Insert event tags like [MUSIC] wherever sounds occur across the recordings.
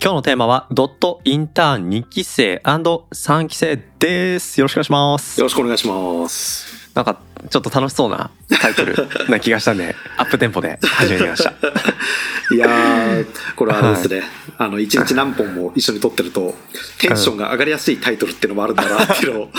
今日のテーマは、ドットインターン2期生 &3 期生です。よろしくお願いします。よろしくお願いします。なんか、ちょっと楽しそうなタイトル [LAUGHS] な気がしたんで、アップテンポで始めました。[LAUGHS] いやー、これはあれですね、あの、一日何本も一緒に撮ってると、テンションが上がりやすいタイトルっていうのもあるんだなっていうのを、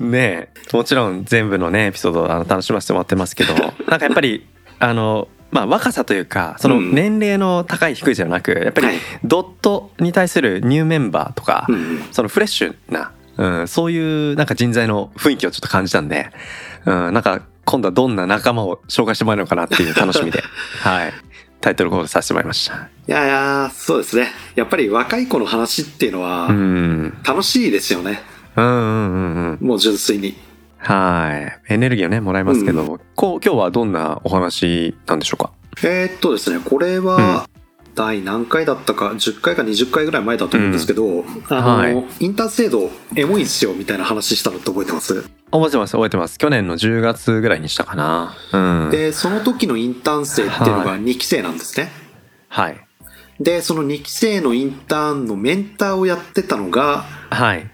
ねえ、もちろん全部のね、エピソードあの楽しませてもらってますけど、なんかやっぱり、あの、まあ若さというか、そのうん年齢の高い低いじゃなく、やっぱりはいドットに対するニューメンバーとか、うんそのフレッシュな、うん、そういうなんか人材の雰囲気をちょっと感じたんで、うん、なんか今度はどんな仲間を紹介してもらえるのかなっていう楽しみで、[LAUGHS] はい。タイトルコールさせてもらいました。いやいや、そうですね。やっぱり若い子の話っていうのはう、ん。楽しいですよね。うんうんうんうん。もう純粋に。はい。エネルギーをね、もらえますけど、こう、今日はどんなお話なんでしょうか？えーっとですね、これは、第何回だったか、10回か20回ぐらい前だと思うんですけど、あの、はいインターン制度、エモいんすよ、みたいな話したのって覚えてます？覚えてます、覚えてます。去年の10月ぐらいにしたかな。うん。で、その時のインターン生っていうのはが2期生なんですね。はい。で、その2期生のインターンのメンターをやってたのがはい。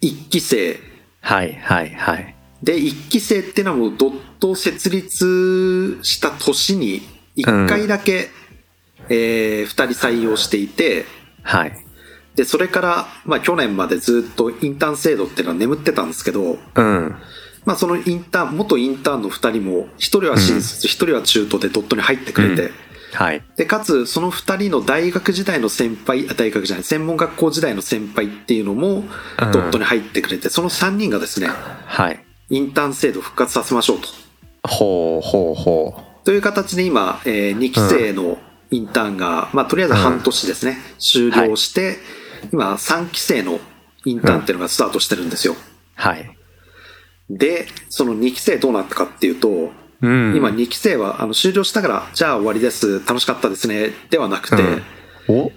1期生。はい、はい、はい。で、1期生っていうのはもうドットを設立した年に1回だけ、えー、2人採用していて、はい。で、それから、まあ去年までずっとインターン制度っていうのは眠ってたんですけど、うん。まあそのインターン、元インターンの2人も、1人は新卒、1人は中途でドットに入ってくれて、はい。で、かつ、その二人の大学時代の先輩、あ大学じゃない、専門学校時代の先輩っていうのも、ドットに入ってくれて、その三人がですね、はい。インターン制度復活させましょうと。ほうほうほう。という形で今、えー、2期生のインターンが、まあ、とりあえず半年ですね、終了して、今、3期生のインターンっていうのがスタートしてるんですよ。はい。で、その2期生どうなったかっていうと、うん。今2期生はあの終了したから、じゃあ終わりです、楽しかったですね、ではなくて、うんお？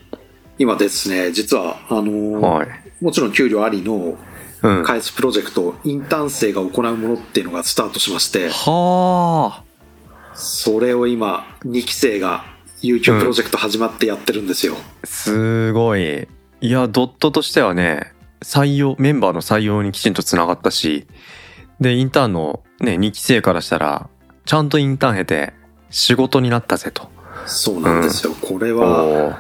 今ですね、実は、あのーはい。もちろん給料ありのうん。開発プロジェクト、インターン生が行うものっていうのがスタートしまして、はあ。それを今、2期生が有給プロジェクト始まってやってるんですよ。すごい。いや、ドットとしてはね、採用、メンバーの採用にきちんとつながったし、で、インターンのね、2期生からしたら、ちゃんとインターン経て仕事になったぜと。そうなんですよ。これおは、ー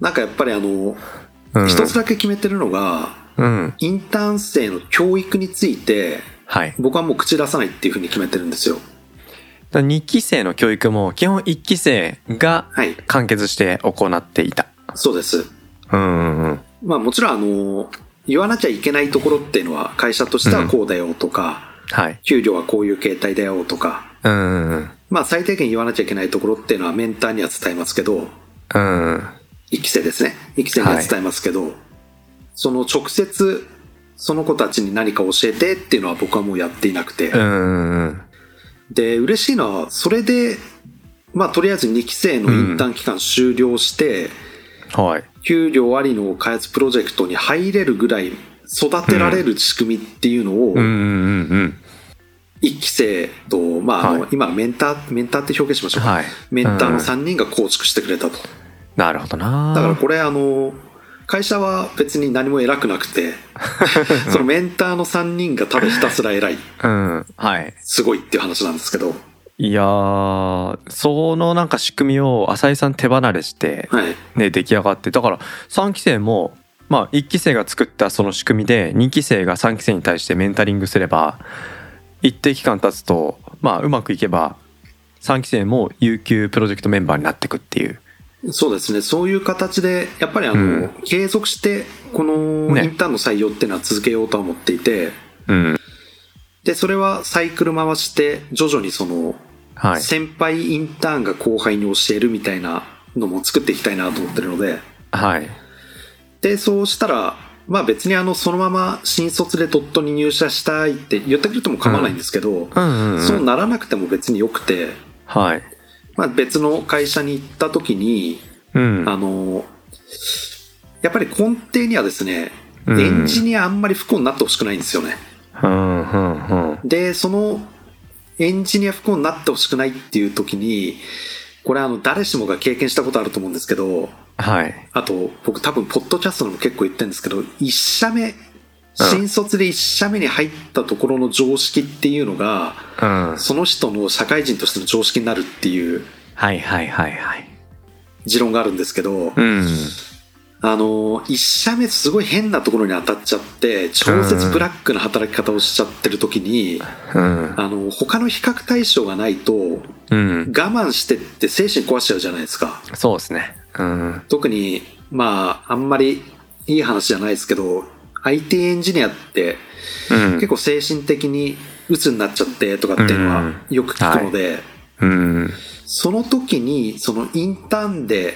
なんかやっぱりあの、うん。一つだけ決めてるのが、うん。インターン生の教育について、はい。僕はもう口出さないっていうふうに決めてるんですよ。2期生の教育も基本1期生がはい。完結して行っていた。そうです。うんうんうん。まあもちろんあの、言わなきゃいけないところっていうのは会社としてはこうだよとか、はい。給料はこういう形態だよとか、うん。まあ最低限言わなきゃいけないところっていうのはメンターには伝えますけど、うん。一期生ですね。一期生には伝えますけど、その直接その子たちに何か教えてっていうのは僕はもうやっていなくて、うん。で、嬉しいのは、それで、まあとりあえず2期生のインターン期間終了して、はい。給料ありの開発プロジェクトに入れるぐらい育てられる仕組みっていうのを、うんうんうんうん。一期生と、まあ、あのはい今メンター、メンターって表現しましょうか。はいメンターのうん3人が構築してくれたと。なるほどなだからこれあの、会社は別に何も偉くなくて、[LAUGHS] そのメンターの3人がただひたすら偉い、うん。はい。すごいっていう話なんですけど、いやー、そのなんか仕組みを浅井さん手離れして、はい。ね、出来上がって、だから3期生も、まあ1期生が作ったその仕組みで2期生が3期生に対してメンタリングすれば、一定期間経つと、まあうまくいけば、3期生も有給プロジェクトメンバーになっていくっていう。そうですね。そういう形で、やっぱりあの、うん継続して、このねインターンの採用っていうのは続けようとは思っていて、うん。で、それはサイクル回して、徐々にその、はい。先輩インターンが後輩に教えるみたいなのも作っていきたいなと思ってるので、はい。で、そうしたら、まあ別にあの、そのまま新卒でドットに入社したいって言ってくれても構わないんですけど、そうならなくても別によくて、はい。まあ別の会社に行った時に、うん。あの、やっぱり根底にはですね、うん。エンジニアあんまり不幸になってほしくないんですよね。うんうんうん。で、そのエンジニア不幸になってほしくないっていう時に、これあの誰しもが経験したことあると思うんですけど、はい。あと僕多分ポッドキャストでも結構言ってるんですけど、一社目、新卒で一社目に入ったところの常識っていうのが、うん。その人の社会人としての常識になるっていうはいはいはいはい。持論があるんですけど、うんあの、一社目すごい変なところに当たっちゃって、超絶ブラックな働き方をしちゃってる時に、うん。あの、他の比較対象がないと、うん。我慢してって精神壊しちゃうじゃないですか。そうですね。うん。特に、まあ、あんまりいい話じゃないですけど、IT エンジニアってうん。結構精神的に鬱になっちゃってとかっていうのはよく聞くので、うん。その時に、そのインターンで、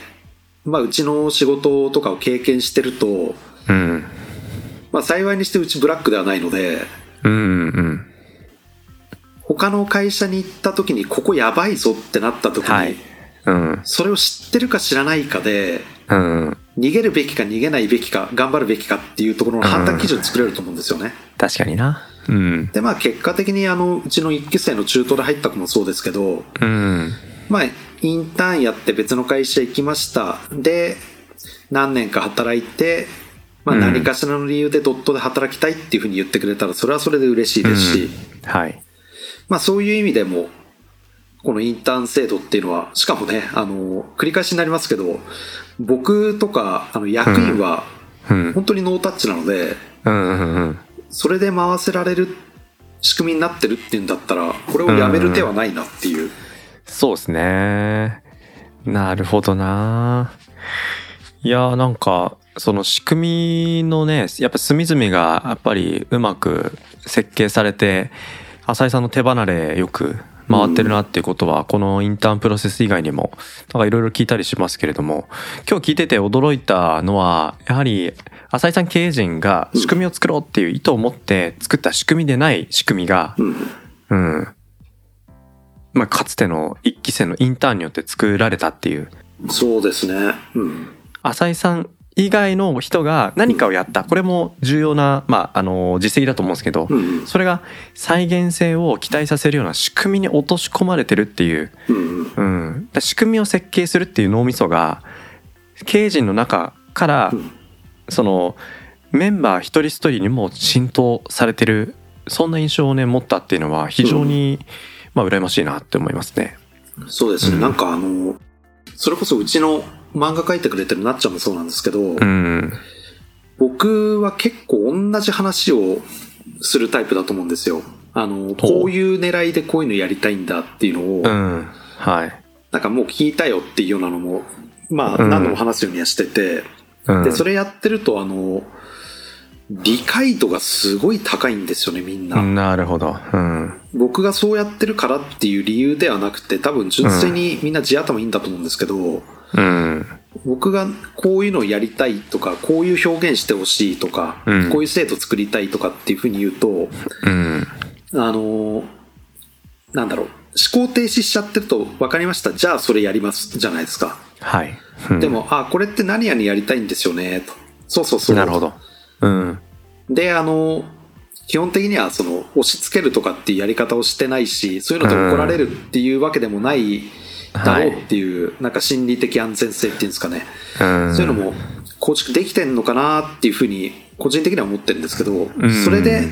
まあ、うちの仕事とかを経験してると、うん。まあ、幸いにしてうちブラックではないので、うんうん他の会社に行った時に、ここやばいぞってなった時に、はい。うん。それを知ってるか知らないかで、うん。逃げるべきか逃げないべきか、頑張るべきかっていうところの判断基準作れると思うんですよね。確かにな。うん。で、まあ結果的にあの、うちの一期生の中途で入った子もそうですけど、うん。まあ、インターンやって別の会社行きました。で、何年か働いて、まあうん。何かしらの理由でドットで働きたいっていうふうに言ってくれたら、それはそれで嬉しいですし、はい。まあそういう意味でも、このインターン制度っていうのは、しかもね、あの、繰り返しになりますけど、僕とか、あの、役員は、うん。本当にノータッチなので、うんうんうん。それで回せられる仕組みになってるっていうんだったら、これをやめる手はないなっていう。そうですね。なるほどな。いやーなんかその仕組みのねやっぱ隅々がやっぱりうまく設計されて浅井さんの手離れよく回ってるなっていうことはこのインターンプロセス以外にもなんかいろいろ聞いたりしますけれども今日聞いてて驚いたのはやはり浅井さん経営陣が仕組みを作ろうっていう意図を持って作った仕組みでない仕組みがうん。うん。まあ、かつての一期生のインターンによって作られたっていう、そうですね。うん。浅井さん以外の人が何かをやった。これも重要な、まあ、あの、実績だと思うんですけど、うん。それが再現性を期待させるような仕組みに落とし込まれてるっていう、うん。うん。仕組みを設計するっていう脳みそが、経営陣の中からうん、その、メンバー一人一人にも浸透されてる、そんな印象をね、持ったっていうのは非常に、まあ、羨ましいなって思いますね。そうですね。うんなんかあの、それこそうちの漫画描いてくれてるなっちゃんもそうなんですけど、うん。僕は結構同じ話をするタイプだと思うんですよ。あの、こういう狙いでこういうのやりたいんだっていうのを、うん。はい。なんかもう聞いたよっていうようなのも、まあうん何度も話すようにはしてて、うん、で、それやってるとあの、理解度がすごい高いんですよね、みんな。なるほど。うん。僕がそうやってるからっていう理由ではなくて、多分純粋にみんな地頭いいんだと思うんですけど、うん。僕がこういうのをやりたいとか、こういう表現してほしいとか、うんこういう制度作りたいとかっていうふうに言うと、うん。あの、なんだろう、思考停止しちゃってると分かりました。じゃあそれやりますじゃないですか。はい。うんで、も、あ、これって何々やりたいんですよね、と。そうそうそう。なるほど。うん。で、あの、基本的にはその押し付けるとかっていうやり方をしてないし、そういうので怒られるっていうわけでもないだろうっていう、なんか心理的安全性っていうんですかね。うん。そういうのも構築できてんのかなっていうふうに個人的には思ってるんですけど、んそれで、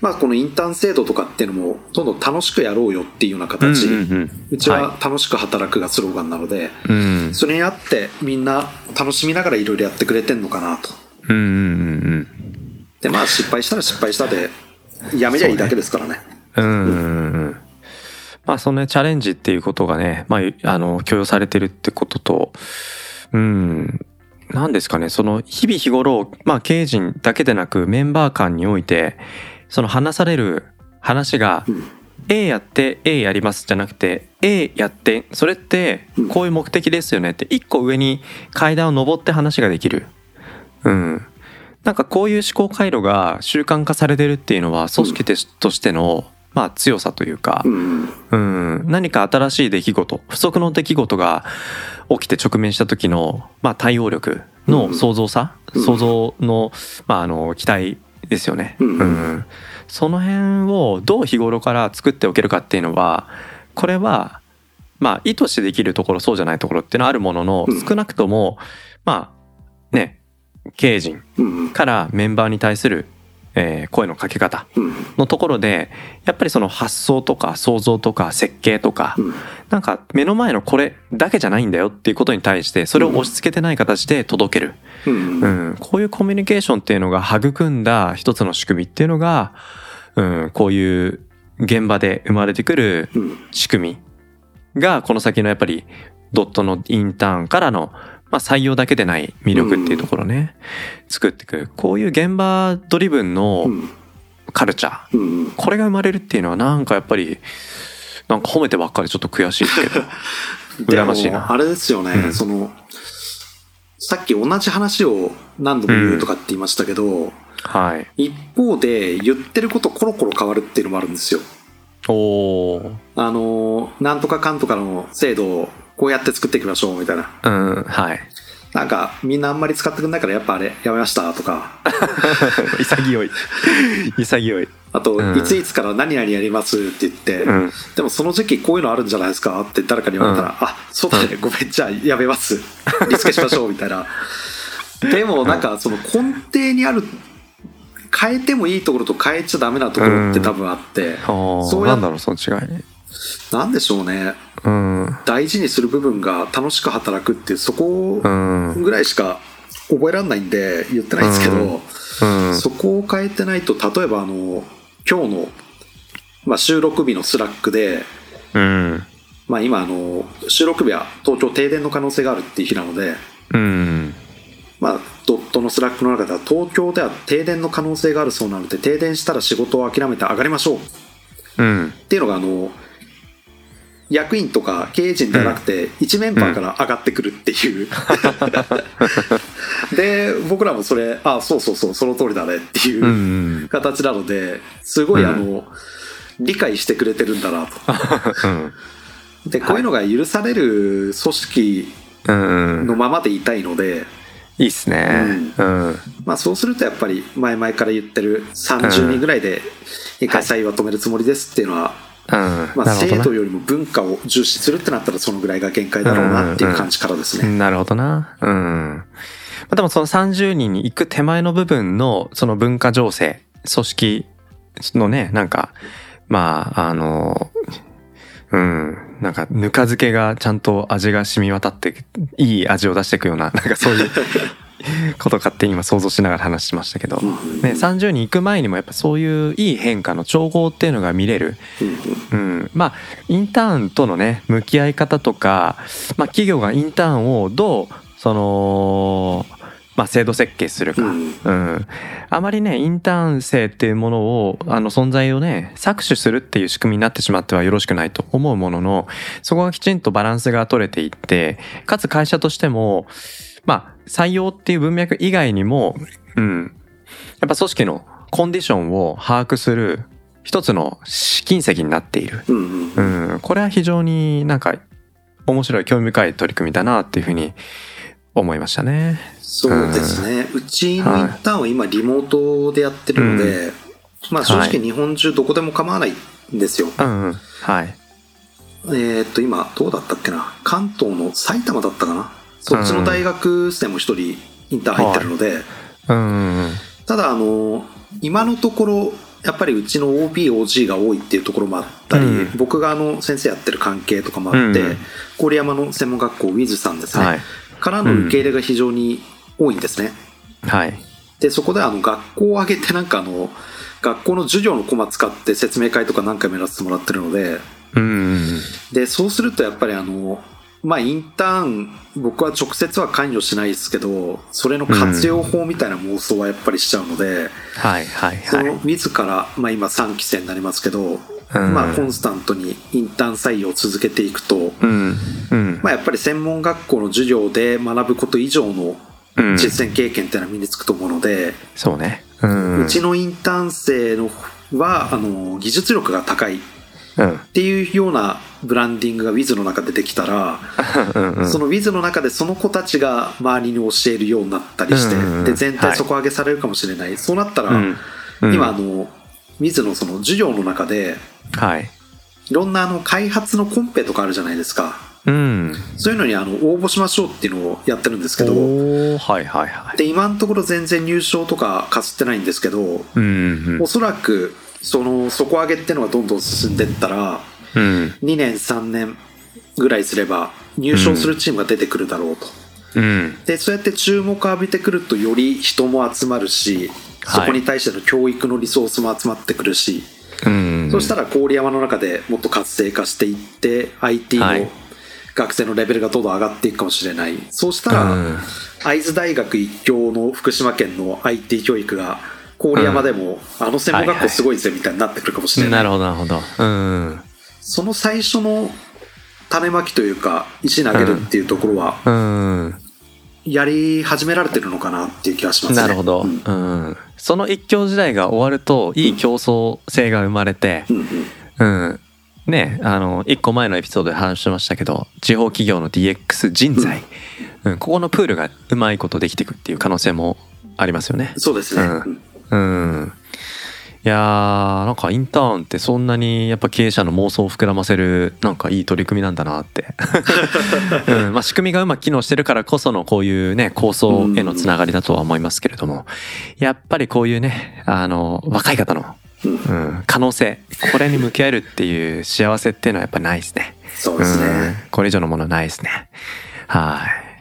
まあこのインターン制度とかっていうのもどんどん楽しくやろうよっていうような形、うんうんうんうちはは楽しく働くがスローガンなので、うん。それにあってみんな楽しみながらいろいろやってくれてんのかなと。うんうんうんで、まあ失敗したら失敗したで、やめりゃいいだけですからね。うん。うんうんうん。まあそのね、チャレンジっていうことがね、まあ、あの、許容されてるってことと、うん、なんですかね、その日々日頃、まあ経営陣だけでなくメンバー間において、その話される話が、うん A やって A やりますじゃなくて A やってそれってこういう目的ですよねって一個上に階段を登って話ができる。うん。なんかこういう思考回路が習慣化されてるっていうのは組織としての、まあ強さというかう、ん。うん、何か新しい出来事、不測の出来事が起きて直面した時の、まあ対応力の創造さ、うん。創造の、まああの、期待ですよね。うん。その辺をどう日頃から作っておけるかっていうのは、これは、まあ意図してできるところ、そうじゃないところっていうのはあるものの、うん。少なくとも、まあ、ね、経営陣うん。からメンバーに対する、えー声のかけ方うん。のところでやっぱりその発想とか想像とか設計とか、うん。なんか目の前のこれだけじゃないんだよっていうことに対してそれを押し付けてない形で届ける、うん。うんこういうコミュニケーションっていうのが育んだ一つの仕組みっていうのが、うん、こういう現場で生まれてくるうん。仕組みがこの先のやっぱりドットのインターンからの、まあ、採用だけでない魅力っていうところね、作っていく。こういう現場ドリブンのうん。カルチャー、うん。これが生まれるっていうのはなんかやっぱりなんか褒めてばっかりちょっと悔しいけど [LAUGHS] 羨ましいな。あれですよね、うん。その、さっき同じ話を何度も言うとかって言いましたけど、はい。一方で言ってることコロコロ変わるっていうのもあるんですよ。おー。あの、なんとかかんとかの制度をこうやって作っていきましょうみたいな。うんはいなんか、みんなあんまり使ってくんないからやっぱあれやめましたとか。[LAUGHS] 潔い潔いあと、うんいついつから何々やりますって言って、うんでもその時期こういうのあるんじゃないですかって誰かに言われたら、あ、そうだね、ごめん、じゃあやめます。リスケしましょうみたいな。でもなんかその根底にある、変えてもいいところと変えちゃダメなところって多分あって、そうやなんだろうその違いなんでしょうね。うん。大事にする部分が楽しく働くっていうそこうんぐらいしか覚えられないんで言ってないんですけど、うん。そこを変えてないと例えばあの今日の、まあ、収録日のスラックで、うん。まあ、今あの収録日は東京停電の可能性があるっていう日なので、うん。まあ、ドットのスラックの中では東京では停電の可能性があるそうなので停電したら仕事を諦めて上がりましょうっうん。ていうのがあの役員とか経営陣ではなくて1メンバーから上がってくるっていう、で僕らもそれあそうそうそうその通りだねっていううん形なのですごいあの、理解してくれてるんだなと。うん。でこういうのが許される組織うんのままでいたいので、いいっすね。うん。まあ、そうするとやっぱり前々から言ってる30人ぐらいで一回採用は止めるつもりですっていうのは、うんまあ、なるほどな制度よりも文化を重視するってなったらそのぐらいが限界だろうなっていう感じからですね。なるほどな。うん。まあでもその30人に行く手前の部分のその文化情勢、組織のね、なんか、まあ、あの、うん、なんかぬか漬けがちゃんと味が染み渡っていい味を出していくような、なんかそういう [LAUGHS] こと勝手に今想像しながら話してましたけど、うん。ね、30人行く前にもやっぱそういういい変化の調合っていうのが見れる。うんうん、まあインターンとのね向き合い方とか、まあ、企業がインターンをどうその、まあ、制度設計するか、ううんん。あまりねインターン生っていうものをあの存在をね搾取するっていう仕組みになってしまってはよろしくないと思うもののそこがきちんとバランスが取れていってかつ会社としてもまあ採用っていう文脈以外にも、うん、やっぱ組織のコンディションを把握する一つの試金石になっている。うんうんうん、これは非常になんか面白い興味深い取り組みだなっていうふうに思いましたね。そうですね、うちのインターンは今リモートでやってるので、まあ正直日本中どこでも構わないんですよ。うんうん。はい。えーっと今どうだったっけな？関東の埼玉だったかな？そっちの大学生も一人インターン入ってるので。ただあの今のところやっぱりうちの OBOG が多いっていうところもあったり、うん僕があの先生やってる関係とかもあって、うん郡山の専門学校ウィズさんですね、はい。からの受け入れが非常に多いんですね。はい。でそこであの学校を挙げてなんかあの学校の授業のコマ使って説明会とか何回もやらせてもらってるのでうん。でそうするとやっぱりあのまあインターン僕は直接は関与しないですけどそれの活用法みたいな妄想はやっぱりしちゃうので、はいはいそのはい。自ら、まあ、今3期生になりますけど、うんまあ、コンスタントにインターン採用を続けていくと、うんうん。まあ、やっぱり専門学校の授業で学ぶこと以上のうん実践経験っていうのは身につくと思うので、そうねうちのインターン生のはあの技術力が高いっうん。ていうようなブランディングが Wiz の中でできたら、うんうん。その Wiz の中でその子たちが周りに教えるようになったりして、うんうんうん。で全はい。体底上げされるかもしれない、そうなったら、今あの Wiz のその授業の中ではい。いろんなあの開発のコンペとかあるじゃないですか。うん。そういうのにあの応募しましょうっていうのをやってるんですけどはいはいはい。で今のところ全然入賞とかかすってないんですけど、うんうん。おそらくその底上げっていうのがどんどん進んでったらうん2年3年ぐらいすれば入賞するチームが出てくるだろうと、うん。でそうやって注目を浴びてくるとより人も集まるしそこに対しての教育のリソースも集まってくるし、うん。そしたら郡山の中でもっと活性化していって IT はい。の学生のレベルがどんどん上がっていくかもしれない、そうしたら、うん。会津大学一強の福島県の IT 教育が郡山でも、あの専門学校すごいぜみたいになってくるかもしれない、なるほどなるほど。うんその最初の種まきというか石投げるっていうところはうんやり始められてるのかなっていう気がしますね。なるほど、うん。うん、その一強時代が終わるといい競争性が生まれてうんうん。うん。ねあの一個前のエピソードで話しましたけど地方企業の DX 人材、うん、ここのプールがうまいことできていくっていう可能性もありますよね。そうですね、うんうん。いやーなんかインターンってそんなにやっぱ経営者の妄想を膨らませるなんかいい取り組みなんだなって、[LAUGHS] うん。まあ、仕組みがうまく機能してるからこそのこういうね構想へのつながりだとは思いますけれども。やっぱりこういうねあの若い方の、うん。うん、可能性これに向き合えるっていう幸せっていうのはやっぱないですね。そうですね、うん。これ以上のものはないですね。はい。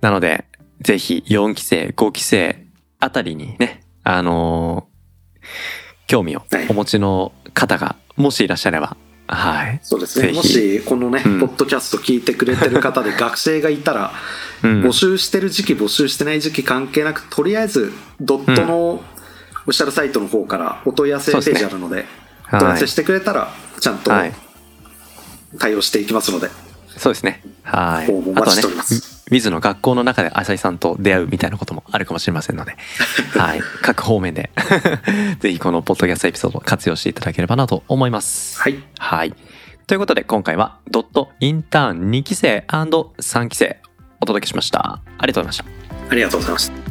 なので、ぜひ4期生、5期生あたりにね、あのー興味をはい。お持ちの方が、もしいらっしゃれば、はい。そうですね。もしこのね、うん。ポッドキャスト聞いてくれてる方で学生がいたら、[LAUGHS] うん。募集してる時期募集してない時期関係なくとりあえずドットのオフィシャルサイトの方からお問い合わせページあるのでお問い合わせしてくれたらちゃんとはい。対応していきますので、そうですね。はい。応募お待ちしておりますあとはね、ウィズの学校の中で浅井さんと出会うみたいなこともあるかもしれませんので、[LAUGHS] はい。各方面で、[LAUGHS] ぜひこのポッドキャストエピソードを活用していただければなと思います。はいはい。ということで今回はドットインターン2期生 &3 期生お届けしました。ありがとうございました。ありがとうございました